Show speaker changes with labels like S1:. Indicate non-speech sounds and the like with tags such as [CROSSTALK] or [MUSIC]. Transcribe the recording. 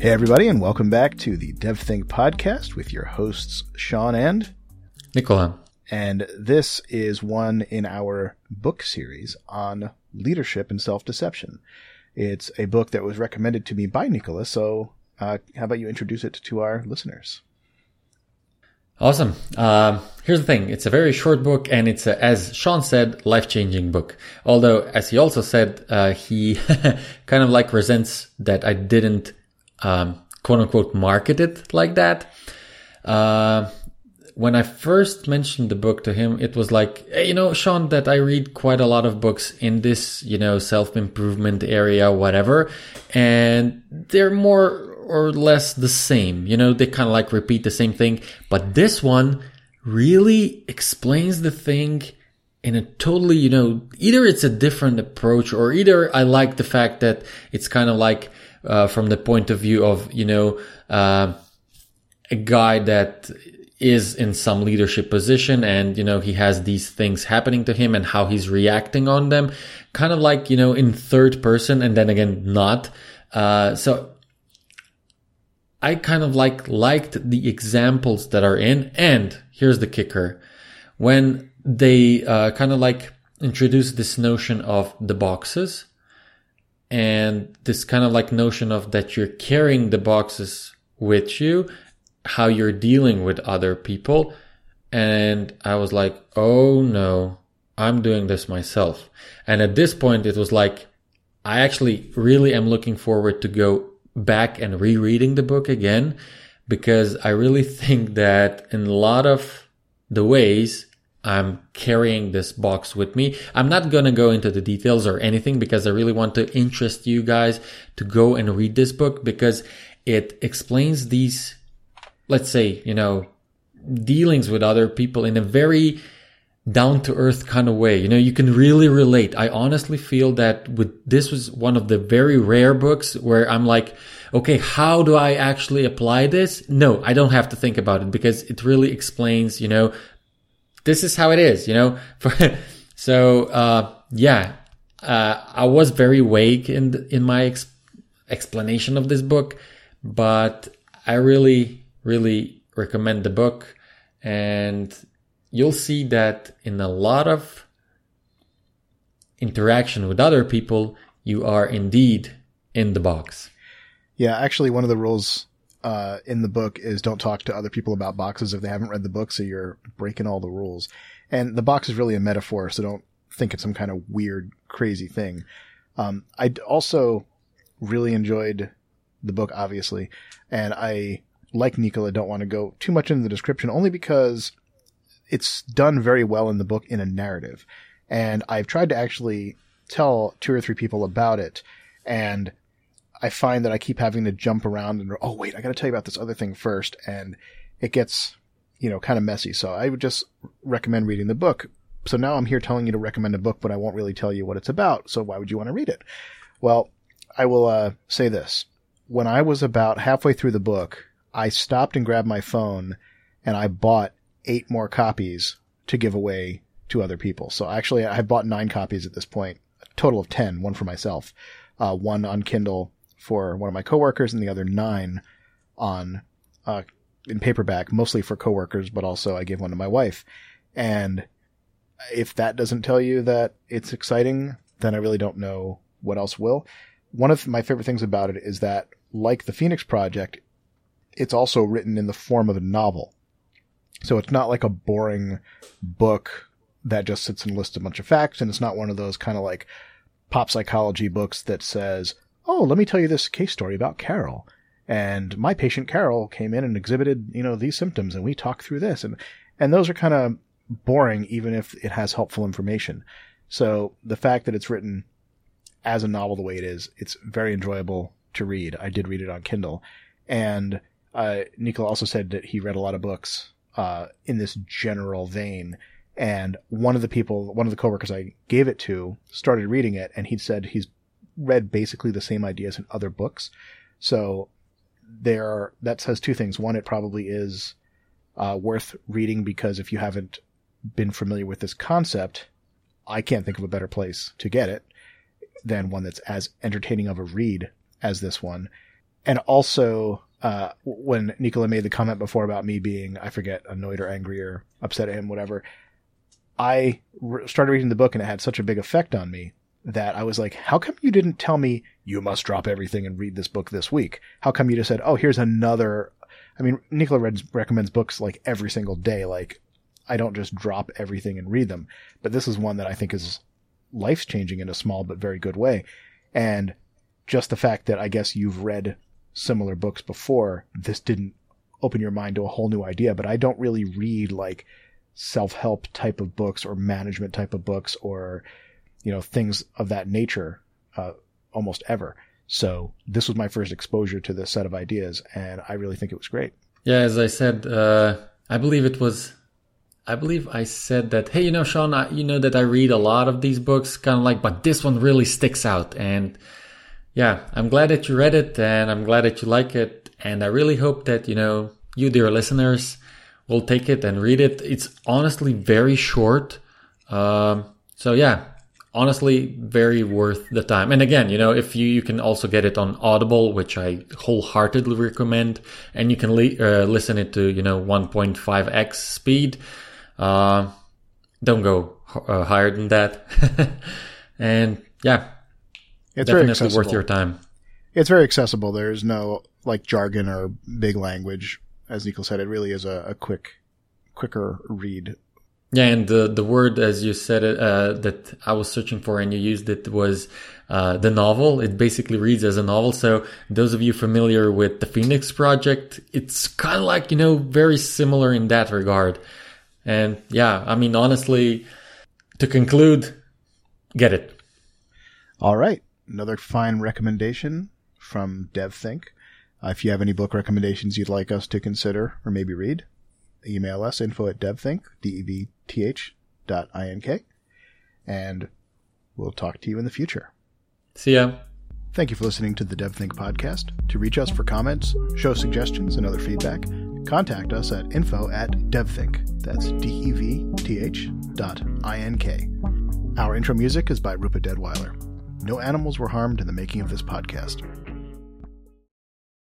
S1: Hey, everybody, and welcome back to the DevThink podcast with your hosts, Sean and
S2: Nicola.
S1: And this is one in our book series on leadership and self deception. It's a book that was recommended to me by Nicola, so uh, how about you introduce it to our listeners?
S2: Awesome. Uh, here's the thing. It's a very short book and it's, a, as Sean said, life-changing book. Although, as he also said, uh, he [LAUGHS] kind of like resents that I didn't, um, quote unquote, marketed like that. Uh, when I first mentioned the book to him, it was like, hey, you know, Sean, that I read quite a lot of books in this, you know, self-improvement area, whatever. And they're more or less the same. You know, they kind of like repeat the same thing. But this one really explains the thing in a totally, you know, either it's a different approach or either I like the fact that it's kind of like, uh, from the point of view of, you know, uh, a guy that is in some leadership position and, you know, he has these things happening to him and how he's reacting on them, kind of like, you know, in third person and then again, not. Uh, so I kind of like liked the examples that are in. And here's the kicker. When they uh, kind of like introduce this notion of the boxes and this kind of like notion of that you're carrying the boxes with you, how you're dealing with other people. And I was like, oh no, I'm doing this myself. And at this point, it was like, I actually really am looking forward to go back and rereading the book again because I really [LAUGHS] think that in a lot of the ways I'm carrying this box with me. I'm not going to go into the details or anything because I really want to interest you guys to go and read this book because it explains these, let's say, you know, dealings with other people in a very down to earth kind of way. You know, you can really relate. I honestly feel that with this was one of the very rare books where I'm like, okay, how do I actually apply this? No, I don't have to think about it because it really explains, you know, this is how it is, you know. [LAUGHS] so, uh, yeah, uh, I was very vague in in my ex- explanation of this book, but I really, really recommend the book and you'll see that in a lot of interaction with other people, you are indeed in the box.
S1: Yeah, actually, one of the rules uh, in the book is don't talk to other people about boxes if they haven't read the book, so you're breaking all the rules. And the box is really a metaphor, so don't think it's some kind of weird, crazy thing. Um, I also really enjoyed the book, obviously, and I, like Nicola, don't want to go too much into the description, only because it's done very well in the book in a narrative. And I've tried to actually tell two or three people about it. And I find that I keep having to jump around and, oh, wait, I got to tell you about this other thing first. And it gets, you know, kind of messy. So I would just recommend reading the book. So now I'm here telling you to recommend a book, but I won't really tell you what it's about. So why would you want to read it? Well, I will uh, say this. When I was about halfway through the book, I stopped and grabbed my phone and I bought eight more copies to give away to other people. So actually, I bought nine copies at this point, a total of 10, one for myself, uh, one on Kindle for one of my coworkers and the other nine on, uh, in paperback, mostly for coworkers, but also I gave one to my wife. And if that doesn't tell you that it's exciting, then I really don't know what else will. One of my favorite things about it is that, like the Phoenix Project, it's also written in the form of a novel. So it's not like a boring book that just sits and lists a bunch of facts. And it's not one of those kind of like pop psychology books that says, Oh, let me tell you this case story about Carol. And my patient Carol came in and exhibited, you know, these symptoms and we talked through this. And, and those are kind of boring, even if it has helpful information. So the fact that it's written as a novel the way it is, it's very enjoyable to read. I did read it on Kindle. And, uh, Nicola also said that he read a lot of books uh, in this general vein. And one of the people, one of the coworkers I gave it to started reading it and he said he's read basically the same ideas in other books. So there, that says two things. One, it probably is uh, worth reading because if you haven't been familiar with this concept, I can't think of a better place to get it than one that's as entertaining of a read as this one. and also uh, when Nicola made the comment before about me being, I forget, annoyed or angry or upset at him, whatever. I re- started reading the book and it had such a big effect on me that I was like, how come you didn't tell me you must drop everything and read this book this week? How come you just said, oh, here's another? I mean, Nicola recommends books like every single day. Like, I don't just drop everything and read them, but this is one that I think is life changing in a small but very good way. And just the fact that I guess you've read similar books before, this didn't open your mind to a whole new idea. But I don't really read like self help type of books or management type of books or, you know, things of that nature, uh, almost ever. So this was my first exposure to this set of ideas and I really think it was great.
S2: Yeah. As I said, uh, I believe it was, I believe I said that, hey, you know, Sean, I, you know that I read a lot of these books, kind of like, but this one really sticks out. And yeah, I'm glad that you read it and I'm glad that you like it. And I really hope that, you know, you, dear listeners, will take it and read it. It's honestly very short. Um, so yeah, honestly, very worth the time. And again, you know, if you, you can also get it on Audible, which I wholeheartedly recommend, and you can li- uh, listen it to, you know, 1.5x speed. Uh, don't go uh, higher than that. [LAUGHS] and yeah,
S1: It's
S2: definitely worth your time.
S1: It's very accessible. There's no like jargon or big language. As Nico said, it really is a, a quick, quicker read.
S2: Yeah, and the the word as you said it uh, that I was searching for and you used it was uh, the novel. It basically reads as a novel. So those of you familiar with the Phoenix Project, it's kind of like you know very similar in that regard. And yeah, I mean honestly, to conclude, get it.
S1: All right. Another fine recommendation from DevThink. Uh, if you have any book recommendations you'd like us to consider or maybe read, email us info at devthink, D-E-V-T-H dot I-N-K, and we'll talk to you in the future.
S2: See ya.
S1: Thank you for listening to the DevThink podcast. To reach us for comments, show suggestions, and other feedback, contact us at info at devthink. That's D-E-V-T-H dot I-N-K. Our intro music is by Rupert Deadweiler. No animals were harmed in the making of this podcast.